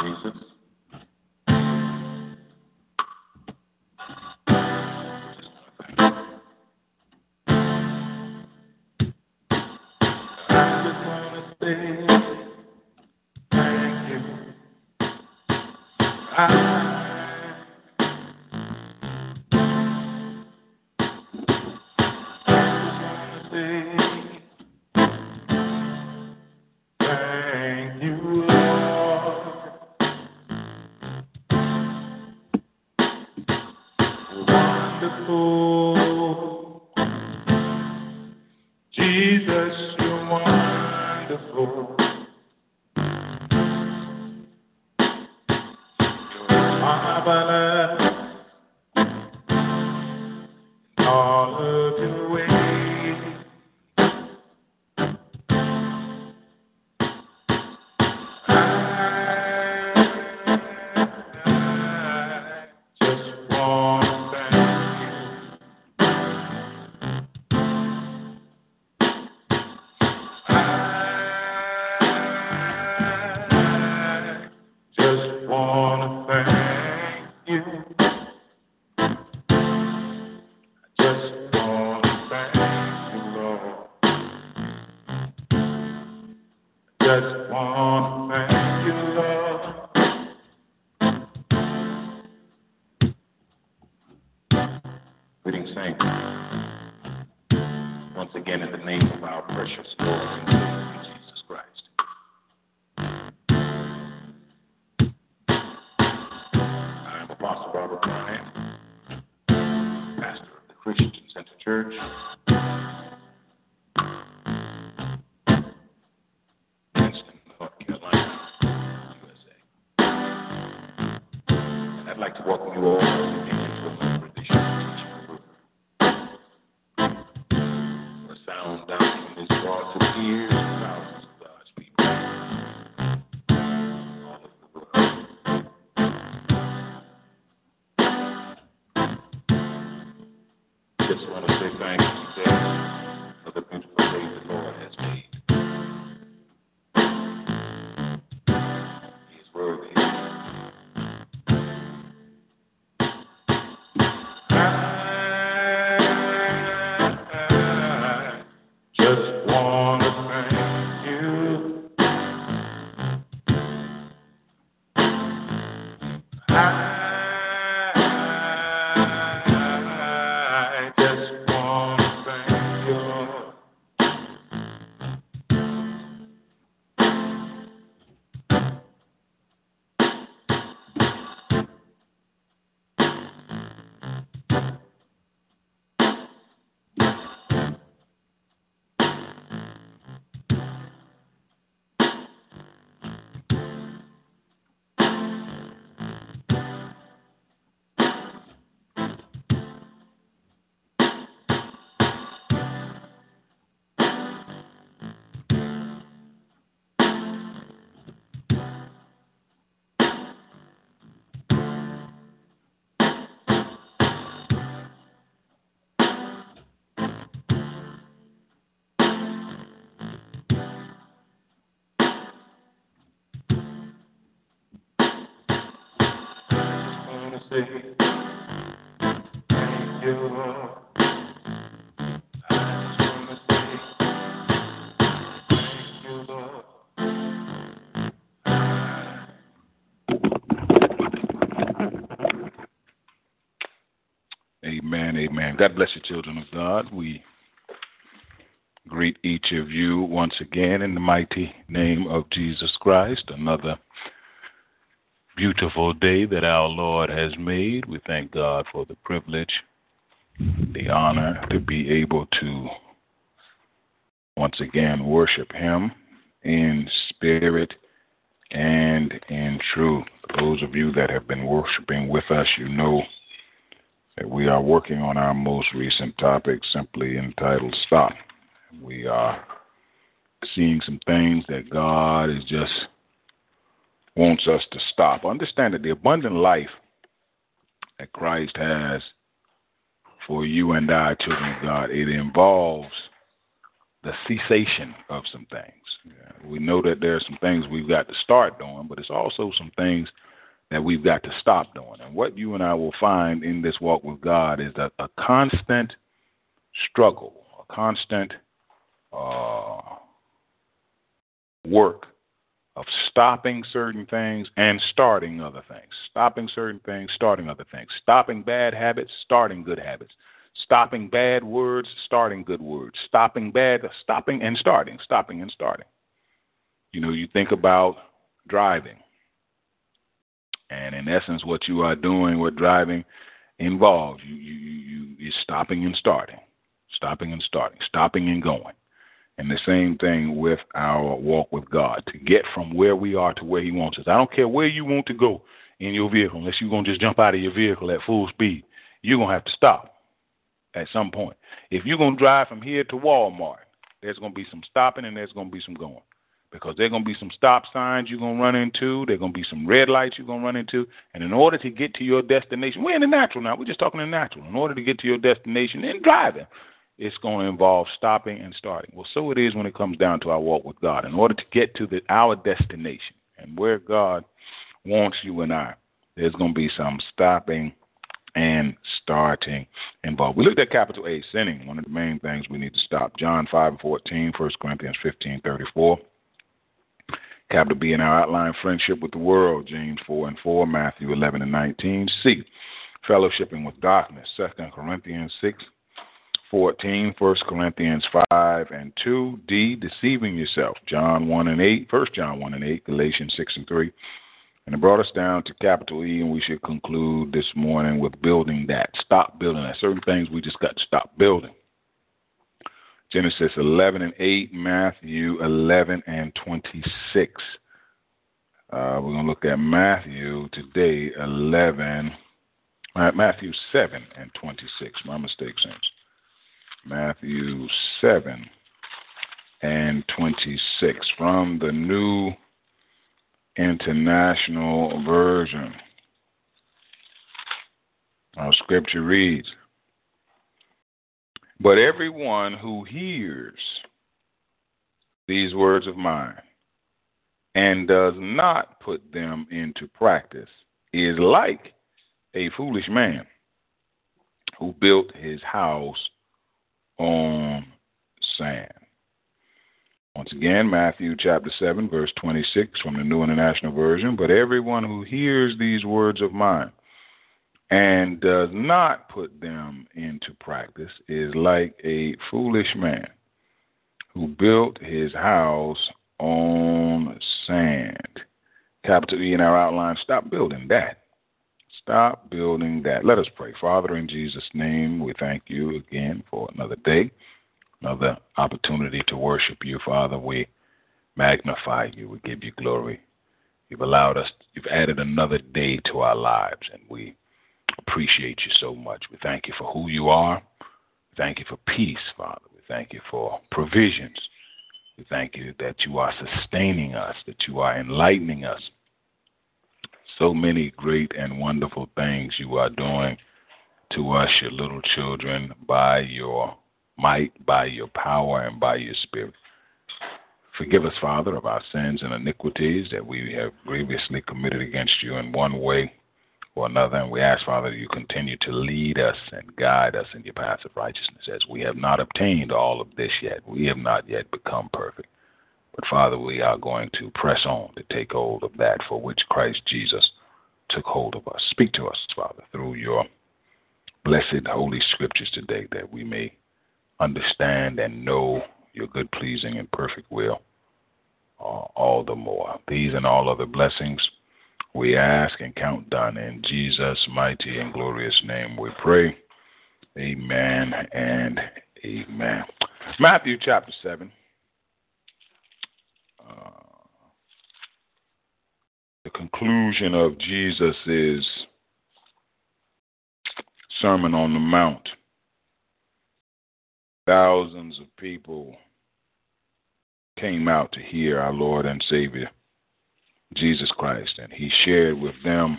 Jesus. Amen, amen. God bless you, children of God. We greet each of you once again in the mighty name of Jesus Christ. Another beautiful day that our Lord has made. We thank God for the privilege, the honor to be able to once again worship Him in spirit and in truth. Those of you that have been worshiping with us, you know that we are working on our most recent topic, simply entitled Stop. We are seeing some things that God is just wants us to stop. Understand that the abundant life that Christ has for you and I, children of God, it involves the cessation of some things. We know that there are some things we've got to start doing, but it's also some things that we've got to stop doing. And what you and I will find in this walk with God is a, a constant struggle, a constant uh, work of stopping certain things and starting other things. Stopping certain things, starting other things. Stopping bad habits, starting good habits. Stopping bad words, starting good words. Stopping bad, stopping and starting, stopping and starting. You know, you think about driving. And in essence, what you are doing, what driving involves, you, you, you, you is stopping and starting, stopping and starting, stopping and going. And the same thing with our walk with God to get from where we are to where He wants us. I don't care where you want to go in your vehicle, unless you're going to just jump out of your vehicle at full speed. You're going to have to stop at some point. If you're going to drive from here to Walmart, there's going to be some stopping and there's going to be some going. Because there's going to be some stop signs you're going to run into. There's going to be some red lights you're going to run into. And in order to get to your destination, we're in the natural now. We're just talking in the natural. In order to get to your destination in driving, it's going to involve stopping and starting. Well, so it is when it comes down to our walk with God. In order to get to the, our destination and where God wants you and I, there's going to be some stopping and starting involved. We looked at capital A, sinning, one of the main things we need to stop. John 5 and 14, 1 Corinthians 15, 34. Capital B in our outline, friendship with the world, James 4 and 4, Matthew 11 and 19. C, fellowshipping with darkness, 2 Corinthians 6 14, 1 Corinthians 5 and 2. D, deceiving yourself, John 1 and 8, 1 John 1 and 8, Galatians 6 and 3. And it brought us down to capital E, and we should conclude this morning with building that. Stop building that. Certain things we just got to stop building. Genesis 11 and 8, Matthew 11 and 26. Uh, we're going to look at Matthew today, 11, uh, Matthew 7 and 26. My mistake, Saints. Matthew 7 and 26 from the New International Version. Our scripture reads But everyone who hears these words of mine and does not put them into practice is like a foolish man who built his house on sand. Once again, Matthew chapter 7, verse 26 from the New International Version. But everyone who hears these words of mine and does not put them into practice is like a foolish man who built his house on sand. Capital E in our outline, stop building that. Stop building that. Let us pray. Father, in Jesus' name, we thank you again for another day, another opportunity to worship you, Father. We magnify you. We give you glory. You've allowed us, you've added another day to our lives, and we appreciate you so much. We thank you for who you are. We thank you for peace, Father. We thank you for provisions. We thank you that you are sustaining us, that you are enlightening us so many great and wonderful things you are doing to us, your little children, by your might, by your power, and by your spirit. Forgive us, Father, of our sins and iniquities that we have grievously committed against you in one way or another. And we ask, Father, that you continue to lead us and guide us in your paths of righteousness as we have not obtained all of this yet. We have not yet become perfect. But Father, we are going to press on to take hold of that for which Christ Jesus took hold of us. Speak to us, Father, through your blessed holy scriptures today that we may understand and know your good, pleasing, and perfect will uh, all the more. These and all other blessings we ask and count done in Jesus' mighty and glorious name we pray. Amen and amen. Matthew chapter 7. The conclusion of Jesus' Sermon on the Mount. Thousands of people came out to hear our Lord and Savior, Jesus Christ, and He shared with them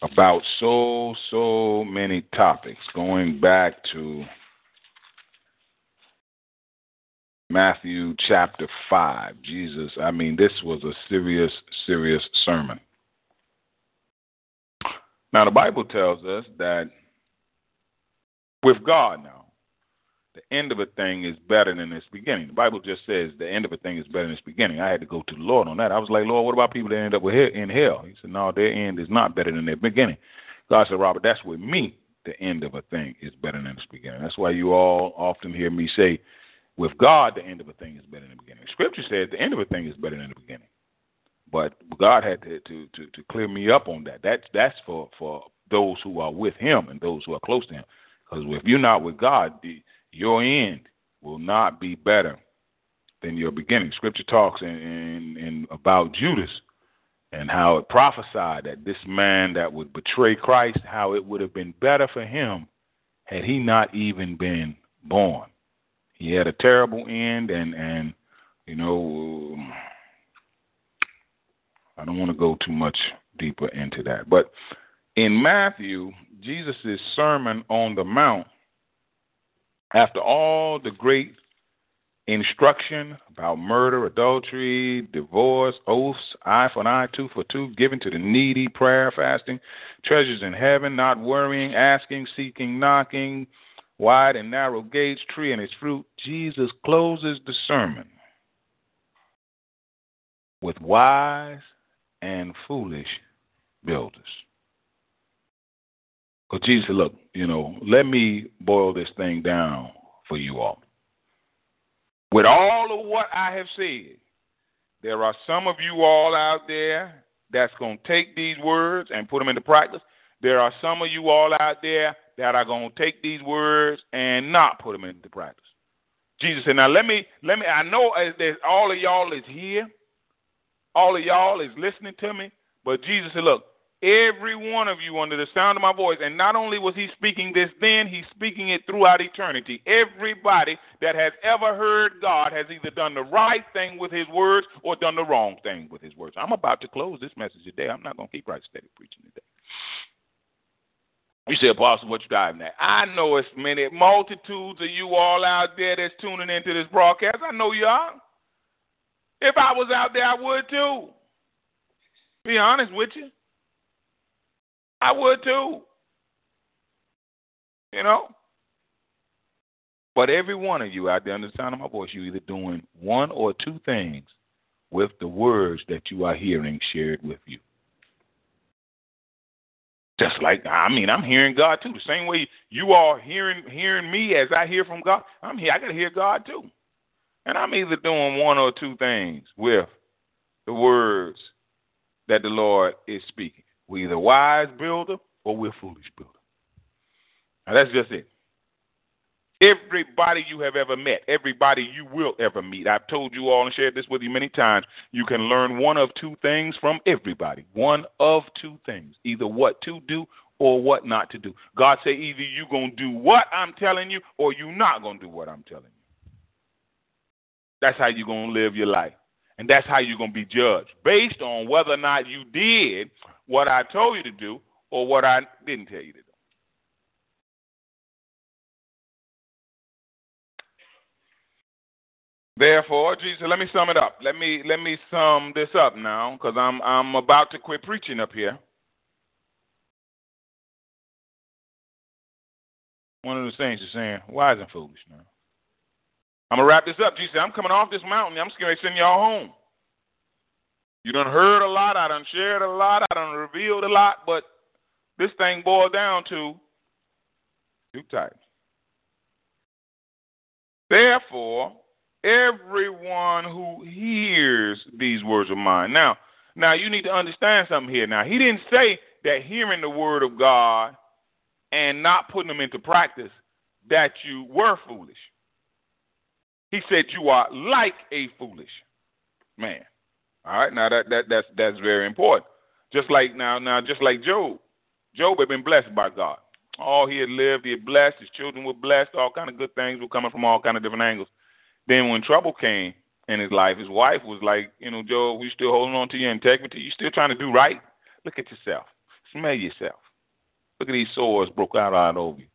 about so, so many topics, going back to Matthew chapter 5. Jesus, I mean, this was a serious, serious sermon. Now, the Bible tells us that with God now, the end of a thing is better than its beginning. The Bible just says the end of a thing is better than its beginning. I had to go to the Lord on that. I was like, Lord, what about people that end up with in hell? He said, No, their end is not better than their beginning. God said, Robert, that's with me. The end of a thing is better than its beginning. That's why you all often hear me say, with God, the end of a thing is better than the beginning. Scripture says the end of a thing is better than the beginning. But God had to to to, to clear me up on that. That's that's for for those who are with Him and those who are close to Him. Because if you're not with God, the, your end will not be better than your beginning. Scripture talks in, in, in about Judas and how it prophesied that this man that would betray Christ, how it would have been better for him had he not even been born. He had a terrible end, and and you know, um, I don't want to go too much deeper into that, but in Matthew, Jesus' Sermon on the Mount, after all the great instruction about murder, adultery, divorce, oaths, eye for an eye, tooth for tooth, giving to the needy, prayer, fasting, treasures in heaven, not worrying, asking, seeking, knocking, wide and narrow gates, tree and its fruit, Jesus closes the sermon with wise and foolish builders. Because Jesus said, look, you know, let me boil this thing down for you all. With all of what I have said, there are some of you all out there that's going to take these words and put them into practice. There are some of you all out there that are going to take these words and not put them into practice. Jesus said, "Now let me, let me. I know that all of y'all is here, all of y'all is listening to me, but Jesus said, look, every one of you under the sound of my voice. And not only was he speaking this then, he's speaking it throughout eternity. Everybody that has ever heard God has either done the right thing with his words or done the wrong thing with his words. I'm about to close this message today. I'm not going to keep right steady preaching today. You say, Apostle, what you driving at? I know it's many multitudes of you all out there that's tuning into this broadcast. I know are. If I was out there, I would too. Be honest with you. I would too. You know? But every one of you out there under the sound of my voice, you're either doing one or two things with the words that you are hearing shared with you. Just like I mean, I'm hearing God too. The same way you are hearing hearing me as I hear from God. I'm here. I gotta hear God too. And I'm either doing one or two things with the words that the Lord is speaking. We're either wise builder or we're foolish builder. Now that's just it. Everybody you have ever met, everybody you will ever meet. I've told you all and shared this with you many times. You can learn one of two things from everybody. One of two things. Either what to do or what not to do. God say either you going to do what I'm telling you or you not going to do what I'm telling you. That's how you're going to live your life. And that's how you're going to be judged based on whether or not you did what I told you to do or what I didn't tell you to do. Therefore, Jesus, let me sum it up. Let me let me sum this up now, because I'm I'm about to quit preaching up here. One of the saints is saying, "Wise and foolish." Now, I'm gonna wrap this up. Jesus, I'm coming off this mountain. I'm just gonna send y'all home. You done heard a lot. I done shared a lot. I done revealed a lot. But this thing boiled down to two types. Therefore everyone who hears these words of mine. Now, now you need to understand something here. Now, he didn't say that hearing the word of God and not putting them into practice that you were foolish. He said you are like a foolish man. All right, now that, that that's that's very important. Just like now, now just like Job. Job had been blessed by God. All he had lived, he had blessed. His children were blessed. All kind of good things were coming from all kind of different angles. Then when trouble came in his life, his wife was like, you know, Job, we still holding on to your integrity. You still trying to do right? Look at yourself. Smell yourself. Look at these sores broke out all over you.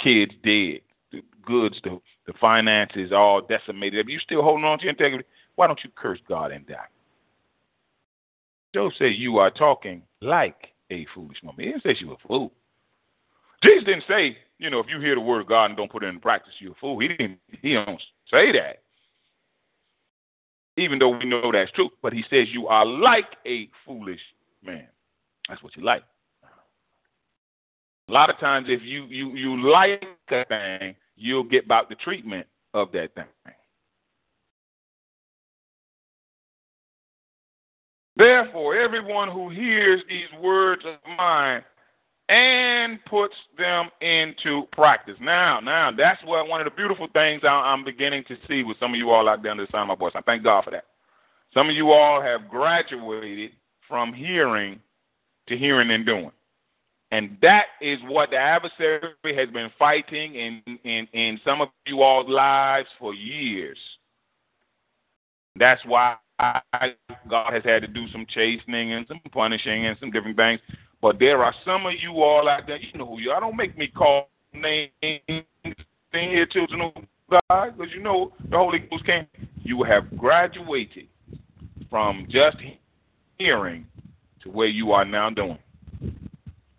Kids dead. The goods, the, the finances all decimated. If you still holding on to your integrity, why don't you curse God and die? Job said, You are talking like a foolish woman. He didn't say she was a fool. Jesus didn't say, you know, if you hear the word of God and don't put it into practice, you're a fool. He didn't he don't say that. Even though we know that's true. But he says you are like a foolish man. That's what you like. A lot of times if you you you like a thing, you'll get about the treatment of that thing. Therefore, everyone who hears these words of mine and puts them into practice. Now, now that's what one of the beautiful things I'm beginning to see with some of you all out there under the sound of my voice. I thank God for that. Some of you all have graduated from hearing to hearing and doing. And that is what the adversary has been fighting in, in, in some of you all's lives for years. That's why God has had to do some chastening and some punishing and some different things. But there are some of you all out there, you know who you are. Don't make me call names in here, children of God, because you know the Holy Ghost came. You have graduated from just hearing to where you are now doing.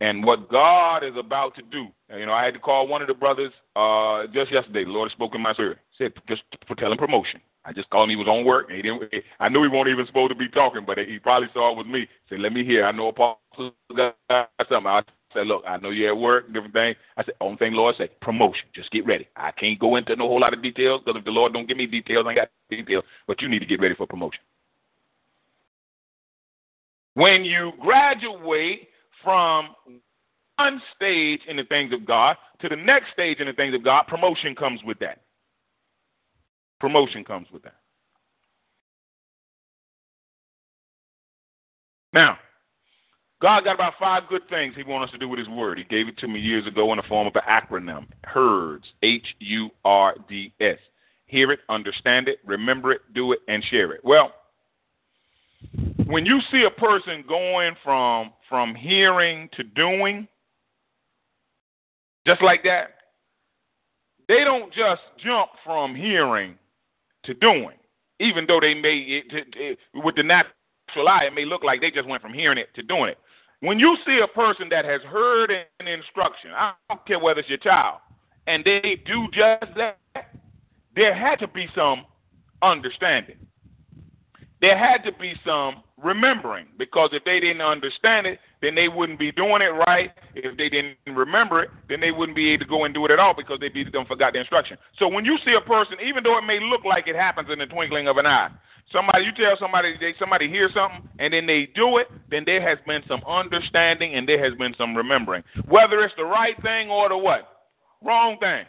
And what God is about to do, you know, I had to call one of the brothers uh, just yesterday. The Lord spoke in my spirit. Said just for telling promotion. I just called him. He was on work. he didn't. I knew he wasn't even supposed to be talking, but he probably saw it was me. Said, "Let me hear. I know Apostle got something." I said, "Look, I know you're at work, different things." I said, "Only thing Lord said, promotion. Just get ready. I can't go into no whole lot of details because if the Lord don't give me details, I got details. But you need to get ready for promotion." When you graduate from one stage in the things of God to the next stage in the things of God, promotion comes with that. Promotion comes with that. Now, God got about five good things He wants us to do with His Word. He gave it to me years ago in the form of an acronym HURDS, H U R D S. Hear it, understand it, remember it, do it, and share it. Well, when you see a person going from from hearing to doing, just like that, they don't just jump from hearing to doing, even though they may, it, it, it, with the natural eye, it may look like they just went from hearing it to doing it. When you see a person that has heard an instruction, I don't care whether it's your child, and they do just that, there had to be some understanding. There had to be some remembering because if they didn't understand it, then they wouldn't be doing it right. If they didn't remember it, then they wouldn't be able to go and do it at all because they'd be done forgot the instruction. So when you see a person, even though it may look like it happens in the twinkling of an eye, somebody you tell somebody they somebody hears something and then they do it, then there has been some understanding and there has been some remembering, whether it's the right thing or the what wrong thing.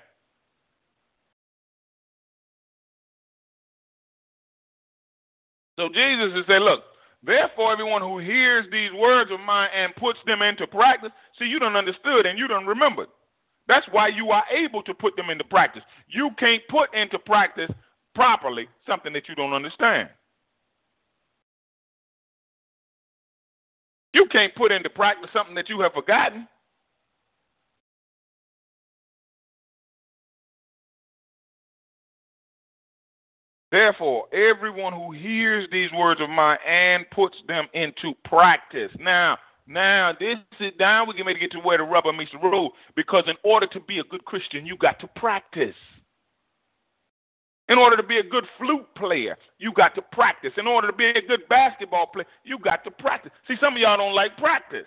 So Jesus is saying, look, Therefore, everyone who hears these words of mine and puts them into practice, see, you don't understood and you don't remember. That's why you are able to put them into practice. You can't put into practice properly something that you don't understand. You can't put into practice something that you have forgotten. Therefore, everyone who hears these words of mine and puts them into practice. Now, Now, this is down. We can maybe get to where the rubber meets the road. Because in order to be a good Christian, you got to practice. In order to be a good flute player, you got to practice. In order to be a good basketball player, you got to practice. See, some of y'all don't like practice.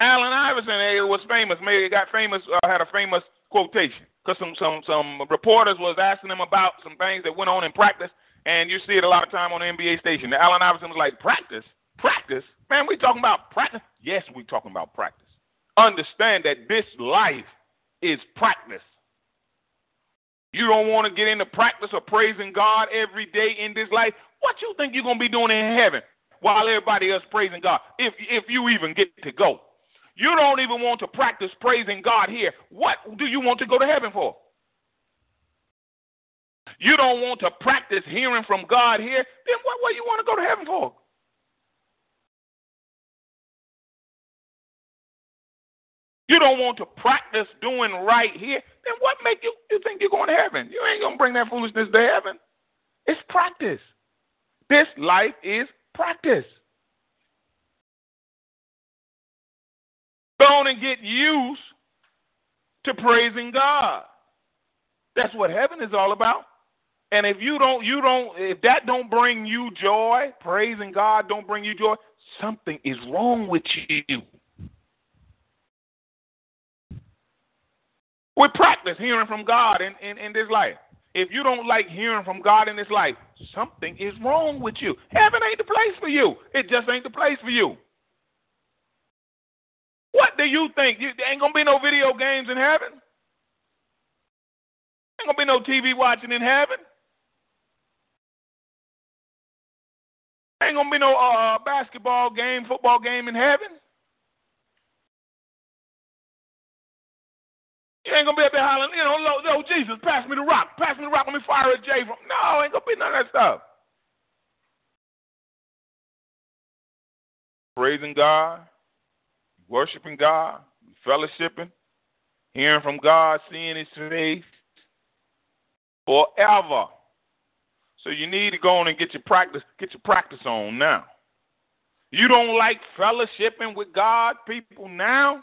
Allen Iverson eh, was famous. Maybe got famous. Uh, had a famous quotation because some some some reporters was asking him about some things that went on in practice, and you see it a lot of time on the NBA station. The Allen Iverson was like, "Practice, practice, man. We talking about practice? Yes, we talking about practice. Understand that this life is practice. You don't want to get into practice of praising God every day in this life. What you think you're gonna be doing in heaven while everybody else praising God? If if you even get to go." You don't even want to practice praising God here. What do you want to go to heaven for? You don't want to practice hearing from God here, then what, what you want to go to heaven for? You don't want to practice doing right here, then what make you, you think you're going to heaven? You ain't to bring that foolishness to heaven. It's practice. This life is practice. Go on and get used to praising God. That's what heaven is all about. And if you don't, you don't, if that don't bring you joy, praising God don't bring you joy, something is wrong with you. We practice hearing from God in, in, in this life. If you don't like hearing from God in this life, something is wrong with you. Heaven ain't the place for you. It just ain't the place for you. What do you think? You, there ain't gonna be no video games in heaven. Ain't gonna be no TV watching in heaven. Ain't gonna be no uh, basketball game, football game in heaven. You ain't gonna be up there hollering, you know, no, Jesus, pass me the rock, pass me the rock, let me fire a J from. No, ain't gonna be none of that stuff. Praising God, worshiping God, fellowshipping, hearing from God, seeing His face forever. So you need to go on and get your practice, get your practice on now. You don't like fellowshipping with God, people now.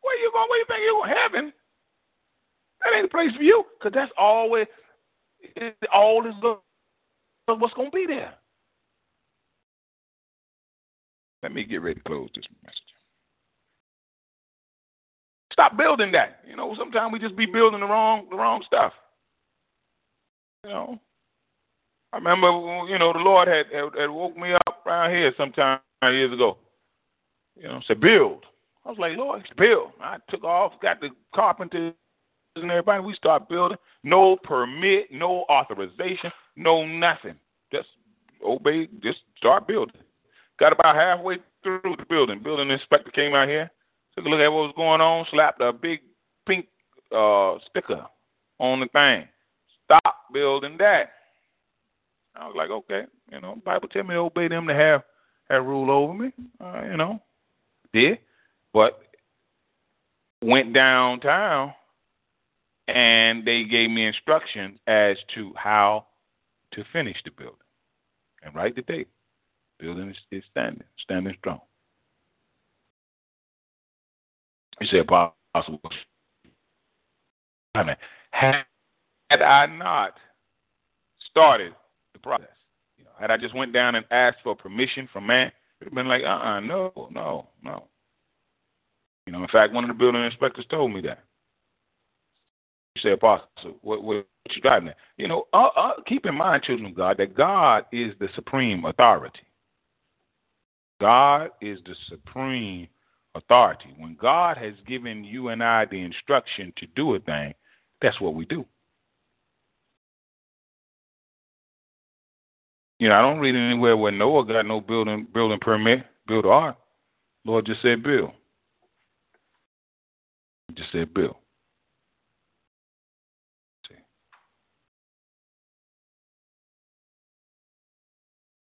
Where you going? Where you think you're going? Heaven? That ain't the place for you, cause that's always all is what's gonna be there. Let me get ready to close this message. Stop building that. You know, sometimes we just be building the wrong the wrong stuff. You know. I remember, you know, the Lord had, had, had woke me up around here sometime years ago. You know, said build. I was like, Lord, it's build. I took off, got the carpenters and everybody. We start building. No permit, no authorization, no nothing. Just obey. Just start building. Got about halfway through the building. Building inspector came out here took a look at what was going on, slapped a big pink uh, sticker on the thing. Stop building that. I was like, okay, you know, Bible tell me to obey them to have have rule over me. Uh, you know, did, but went downtown and they gave me instructions as to how to finish the building and the date. Building is, is standing, standing strong. You say possible. I mean, had I not started the process, you know, had I just went down and asked for permission from man, it would have been like, uh, uh-uh, uh no, no, no. You know, in fact, one of the building inspectors told me that. You say, Apostle, what, what, what you driving at? You know, uh, uh, keep in mind, children of God, that God is the supreme authority. God is the supreme authority. When God has given you and I the instruction to do a thing, that's what we do. You know, I don't read anywhere where Noah got no building building permit, build ark. Lord just said build. Just said build.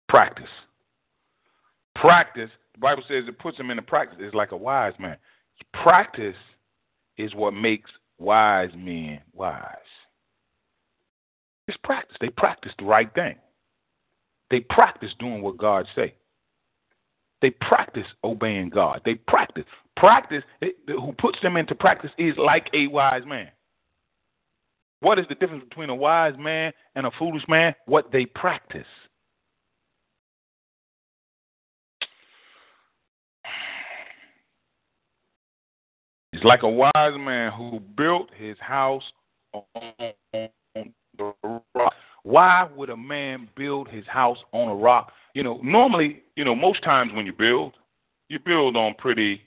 Practice. Practice Bible says it puts him into practice. It's like a wise man. Practice is what makes wise men wise. It's practice. They practice the right thing. They practice doing what God say. They practice obeying God. They practice. Practice, who puts them into practice is like a wise man. What is the difference between a wise man and a foolish man? What they practice. It's like a wise man who built his house on the rock. Why would a man build his house on a rock? You know, normally, you know, most times when you build, you build on pretty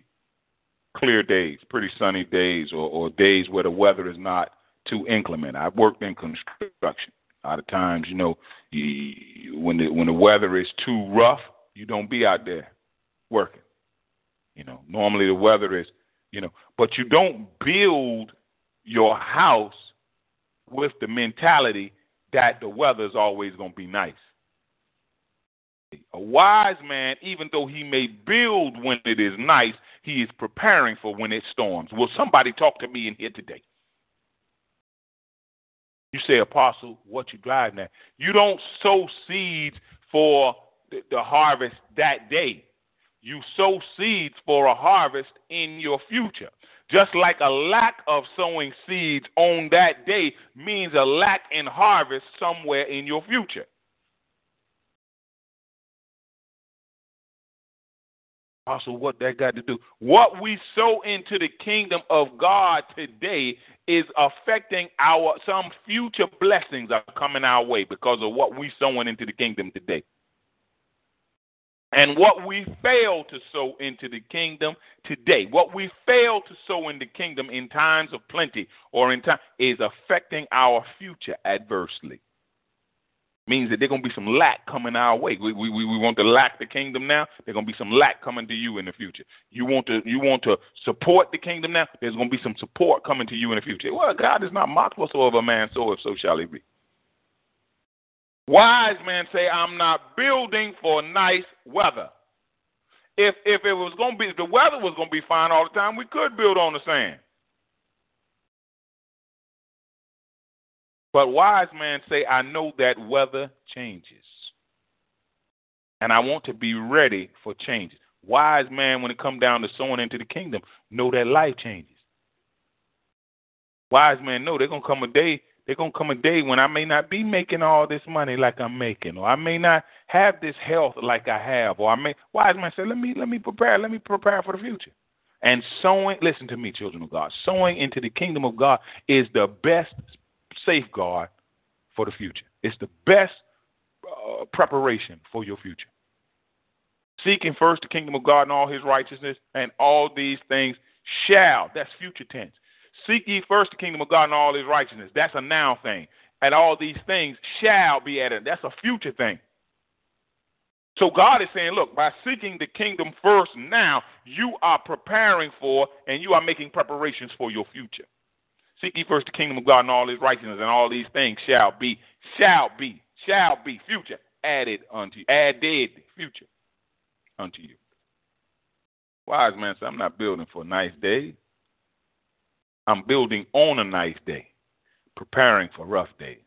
clear days, pretty sunny days, or, or days where the weather is not too inclement. I've worked in construction. A lot of times, you know, you, when the when the weather is too rough, you don't be out there working. You know, normally the weather is, you know, but you don't build your house with the mentality that the weather is always going to be nice. A wise man, even though he may build when it is nice, he is preparing for when it storms. Will somebody talk to me in here today? You say, Apostle, what you driving at? You don't sow seeds for the, the harvest that day. You sow seeds for a harvest in your future. Just like a lack of sowing seeds on that day means a lack in harvest somewhere in your future. Also, what that got to do? What we sow into the kingdom of God today is affecting our some future blessings are coming our way because of what we sowing into the kingdom today. And what we fail to sow into the kingdom today, what we fail to sow in the kingdom in times of plenty or in time is affecting our future adversely. Means that there's gonna be some lack coming our way. We, we, we want to lack the kingdom now. There's gonna be some lack coming to you in the future. You want to you want to support the kingdom now. There's gonna be some support coming to you in the future. Well, God is not mocked whatsoever man so if so shall he be. Wise men say, I'm not building for nice weather. If if it was gonna be if the weather was gonna be fine all the time, we could build on the sand. But wise men say, I know that weather changes. And I want to be ready for changes. Wise man, when it comes down to sowing into the kingdom, know that life changes. Wise men know there's gonna come a day there's gonna come a day when I may not be making all this money like I'm making, or I may not have this health like I have, or I may wise man say, Let me let me prepare, let me prepare for the future. And sowing listen to me, children of God, sowing into the kingdom of God is the best safeguard for the future. It's the best uh, preparation for your future. Seeking first the kingdom of God and all his righteousness, and all these things shall, that's future tense, Seek ye first the kingdom of God and all his righteousness. That's a now thing. And all these things shall be added. That's a future thing. So God is saying, look, by seeking the kingdom first now, you are preparing for and you are making preparations for your future. Seek ye first the kingdom of God and all his righteousness, and all these things shall be, shall be, shall be, future, added unto you, added, future, unto you. Wise man said, I'm not building for a nice day. I'm building on a nice day, preparing for rough days.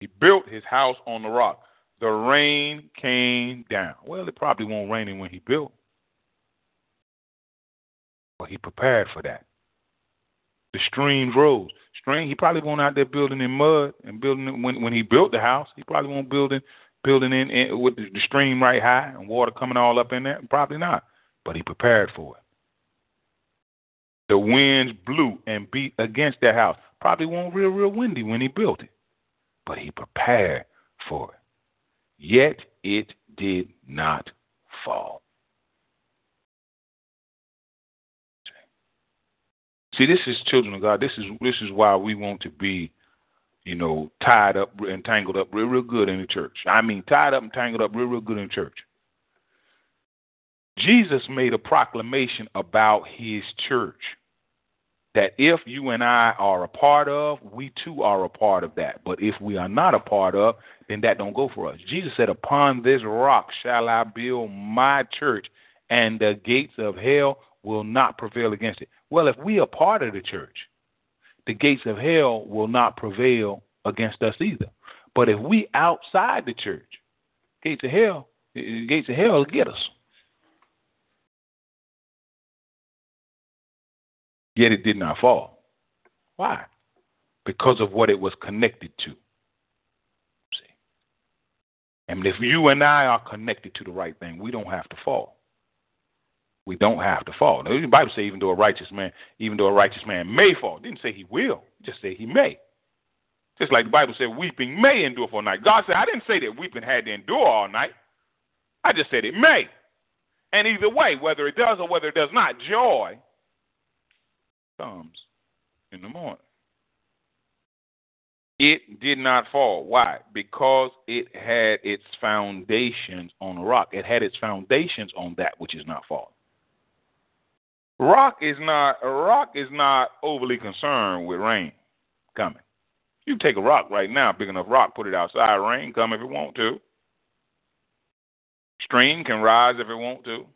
He built his house on the rock. The rain came down. Well, it probably won't rain when he built. But he prepared for that. The streams rose. Stream. He probably won't out there building in mud and building when when he built the house. He probably won't building building in, in with the stream right high and water coming all up in there. Probably not but he prepared for it. The winds blew and beat against that house. Probably wasn't real, real windy when he built it, but he prepared for it. Yet it did not fall. See, this is children of God. This is this is why we want to be, you know, tied up and tangled up real, real good in the church. I mean, tied up and tangled up real, real good in church. Jesus made a proclamation about his church that if you and I are a part of, we too are a part of that. But if we are not a part of, then that don't go for us. Jesus said, "Upon this rock shall I build my church, and the gates of hell will not prevail against it." Well, if we are part of the church, the gates of hell will not prevail against us either. But if we outside the church, gates of hell, eh, eh, gates of hell get us. Yet it did not fall. Why? Because of what it was connected to. See? And if you and I are connected to the right thing, we don't have to fall. We don't have to fall. Now, the Bible says even though a righteous man, even though a righteous man may fall, didn't say he will, just say he may. Just like the Bible said, weeping may endure for a night. God said, I didn't say that weeping had to endure all night. I just said it may. And either way, whether it does or whether it does not, joy comes in the morning. It did not fall. Why? Because it had its foundations on a rock. It had its foundations on that which is not falling. Rock is not rock is not overly concerned with rain coming. You take a rock right now, big enough rock, put it outside, rain come if it want to. Stream can rise if it want to.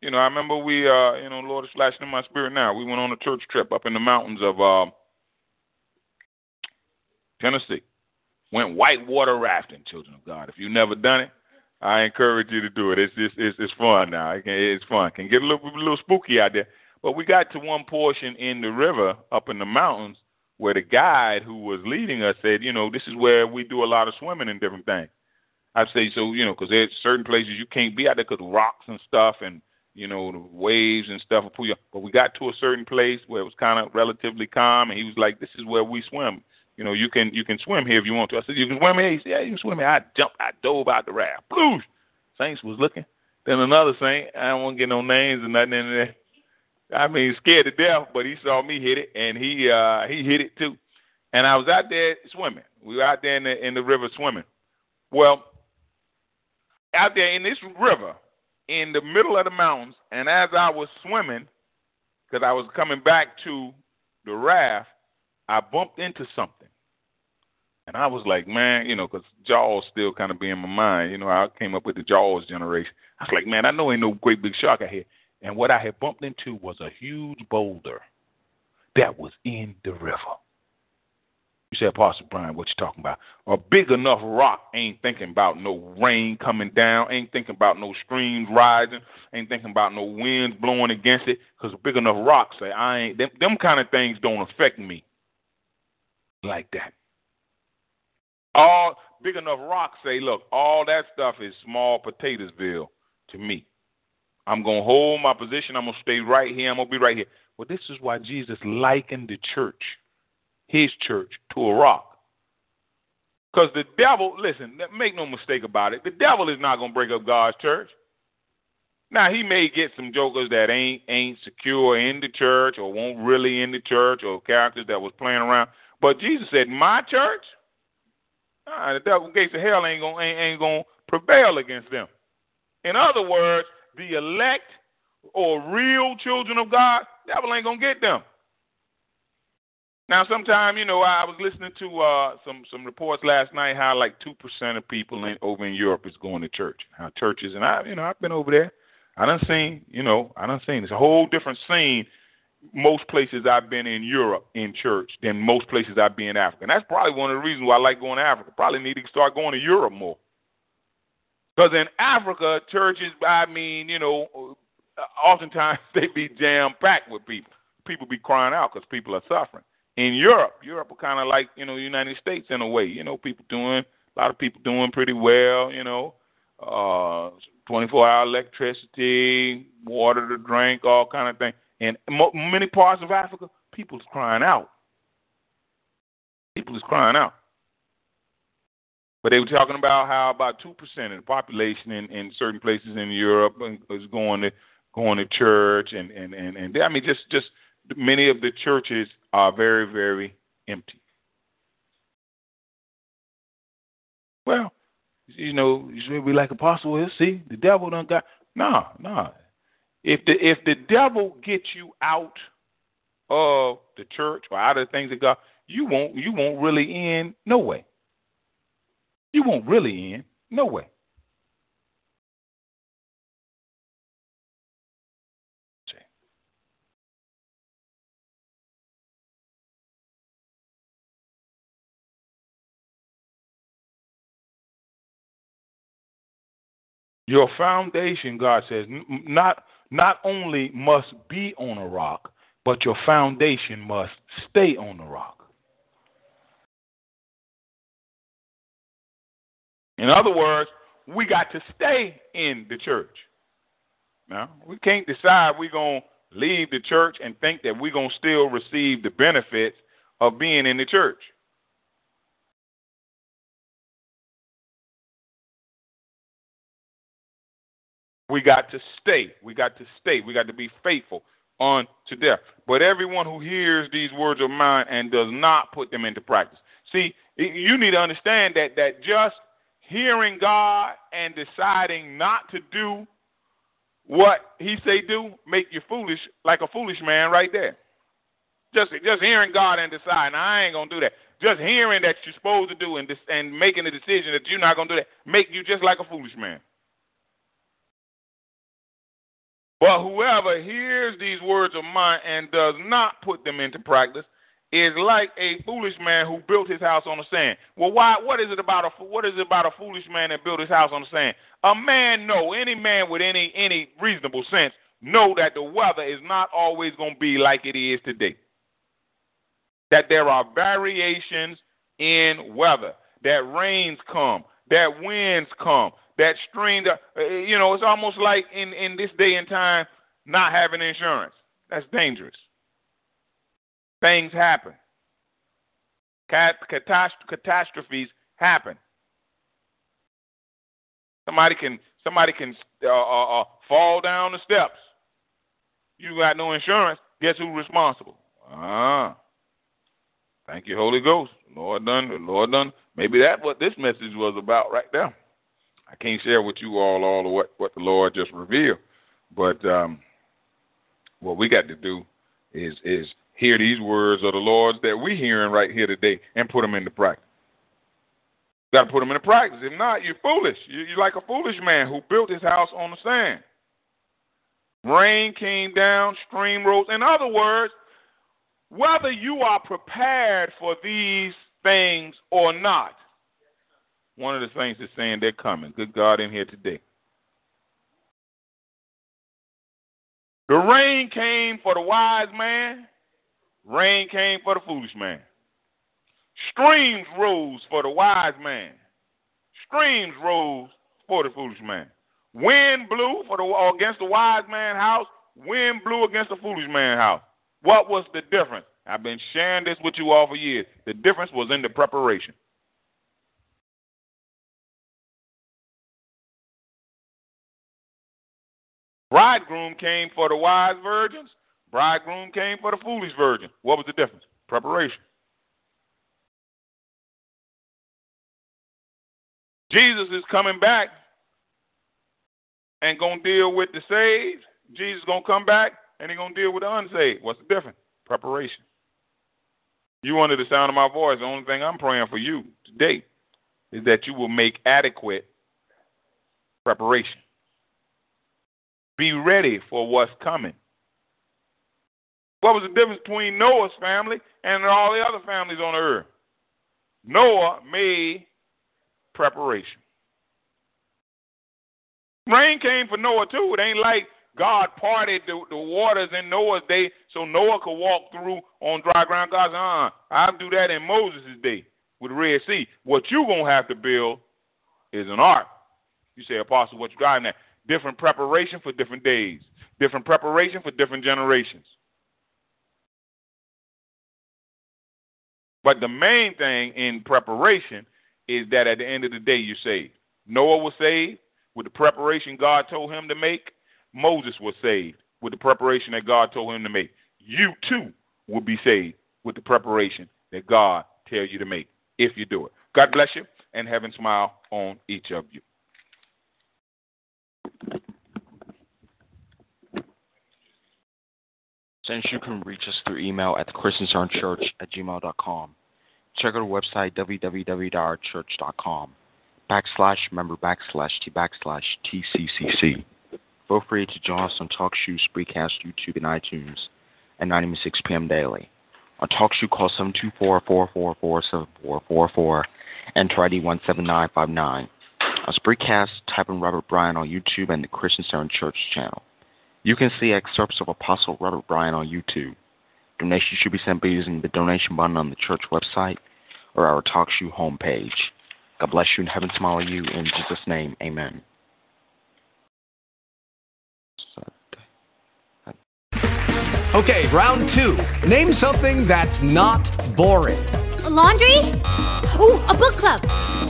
You know, I remember we uh you know, Lord is flashing in my spirit now. We went on a church trip up in the mountains of uh, Tennessee. Went whitewater rafting, children of God. If you've never done it, I encourage you to do it. It's just it's it's fun now. It can, it's fun. Can get a little a little spooky out there. But we got to one portion in the river up in the mountains where the guide who was leading us said, you know, this is where we do a lot of swimming and different things. I'd say so, you know, because there's certain places you can't be out there because rocks and stuff and you know the waves and stuff will pull you. But we got to a certain place where it was kind of relatively calm, and he was like, "This is where we swim." You know, you can you can swim here if you want to. I said, you can swim here. He said, yeah, you can swim here. I jumped, I dove out the raft. Bloosh! Saints was looking. Then another saint, I don't want to get no names or nothing in there. I mean, scared to death, but he saw me hit it, and he uh he hit it too. And I was out there swimming. We were out there in the in the river swimming. Well, out there in this river, in the middle of the mountains, and as I was swimming, because I was coming back to the raft, I bumped into something. And I was like, man, you know, because Jaws still kind of be in my mind. You know, I came up with the Jaws generation. I was like, man, I know ain't no great big shark out here. And what I had bumped into was a huge boulder that was in the river. You said, Pastor Brian, what you talking about? A big enough rock ain't thinking about no rain coming down, ain't thinking about no streams rising, ain't thinking about no winds blowing against it, because a big enough rock say, I ain't, them, them kind of things don't affect me like that. All big enough rocks say, look, all that stuff is small potatoesville to me. I'm going to hold my position. I'm going to stay right here. I'm going to be right here. Well, this is why Jesus likened the church, his church, to a rock. Because the devil, listen, make no mistake about it, the devil is not going to break up God's church. Now he may get some jokers that ain't ain't secure in the church or won't really in the church or characters that was playing around. But Jesus said, "My church, Ah, the devil gates of hell ain't gonna ain't, ain't gonna prevail against them. In other words, the elect or real children of God, devil ain't gonna get them. Now, sometime you know, I was listening to uh, some some reports last night how like two percent of people in, over in Europe is going to church. How churches and I, you know, I've been over there. I done seen, you know, I done seen. It's a whole different scene most places I've been in Europe in church than most places I've been in Africa. And that's probably one of the reasons why I like going to Africa. Probably need to start going to Europe more. Because in Africa, churches, I mean, you know, oftentimes they be jam packed with people. People be crying out because people are suffering. In Europe, Europe are kind of like you know United States in a way. You know, people doing a lot of people doing pretty well. You know, uh, 24 hour electricity, water to drink, all kind of thing. In many parts of Africa, people's crying out. People is crying out. But they were talking about how about two percent of the population in, in certain places in Europe is going to going to church, and and and, and I mean just just many of the churches are very very empty. Well, you know, you should be like apostle. Well, see, the devil done got no, no. If the if the devil gets you out of the church or out of the things of God, you won't you won't really end no way. You won't really end no way. Your foundation, God says, not not only must be on a rock, but your foundation must stay on the rock. In other words, we got to stay in the church. Now, we can't decide we're going to leave the church and think that we're going to still receive the benefits of being in the church. We got to stay. We got to stay. We got to be faithful unto death. But everyone who hears these words of mine and does not put them into practice. See, you need to understand that that just hearing God and deciding not to do what he say do, make you foolish like a foolish man right there. Just just hearing God and deciding I ain't gonna do that. Just hearing that you're supposed to do and and making the decision that you're not gonna do that, make you just like a foolish man. But whoever hears these words of mine and does not put them into practice is like a foolish man who built his house on the sand. Well, why? What is it about a what is it about a foolish man that built his house on the sand? A man, no, any man with any any reasonable sense know that the weather is not always going to be like it is today. That there are variations in weather. That rains come. That winds come. That stream. Uh, you know, it's almost like in in this day and time not having insurance. That's dangerous. Things happen. Catastrophes happen. Somebody can somebody can uh, uh, uh, fall down the steps. You got no insurance. Guess who's responsible? Ah, thank you, Holy Ghost. Lord done, Lord done. Maybe that's what this message was about right there. I can't share with you all all of what what the Lord just revealed, but um, what we got to do is is hear these words of the Lord's that we're hearing right here today and put them into practice. Got to put them into practice. If not, you're foolish. You're like a foolish man who built his house on the sand. Rain came down, stream rose. In other words, whether you are prepared for these things or not, one of the things is saying they're coming. Good God in here today. The rain came for the wise man, Rain came for the foolish man. Streams rose for the wise man. Streams rose for the foolish man. Wind blew for the against the wise man's house. Wind blew against the foolish man's house. What was the difference? I've been sharing this with you all for years. The difference was in the preparation. Bridegroom came for the wise virgins. Bridegroom came for the foolish virgin. What was the difference? Preparation. Jesus is coming back and going to deal with the saved. Jesus is going to come back and he's going to deal with the unsaved. What's the difference? Preparation. You under the sound of my voice. The only thing I'm praying for you today is that you will make adequate preparation. Be ready for what's coming. What was the difference between Noah's family and all the other families on earth? Noah made preparation. Rain came for Noah too. It ain't like God parted the, the waters in Noah's day so Noah could walk through on dry ground. God said, uh, I'll do that in Moses' day with the Red Sea. What you going to have to build is an ark. You say, Apostle, what you driving at? Different preparation for different days. Different preparation for different generations. But the main thing in preparation is that at the end of the day, you're saved. Noah was saved with the preparation God told him to make. Moses was saved with the preparation that God told him to make. You too will be saved with the preparation that God tells you to make if you do it. God bless you and heaven smile on each of you. Since you can reach us through email at thechristiancenterchurch at gmail.com. Check out our website, www.ourchurch.com, backslash member backslash T backslash TCCC. Feel free to join us on TalkShoe, Spreecast, YouTube, and iTunes at 9 a.m. 6 p.m. daily. On TalkShoe, call 724-444-7444, enter ID 17959. A Spreecast, type in Robert Bryan on YouTube and the Christian Center Church channel. You can see excerpts of Apostle Robert Bryan on YouTube. Donations should be sent by using the donation button on the church website or our TalkShoe homepage. God bless you and heaven smile on you. In Jesus' name, amen. Okay, round two. Name something that's not boring. A laundry? Ooh, a book club.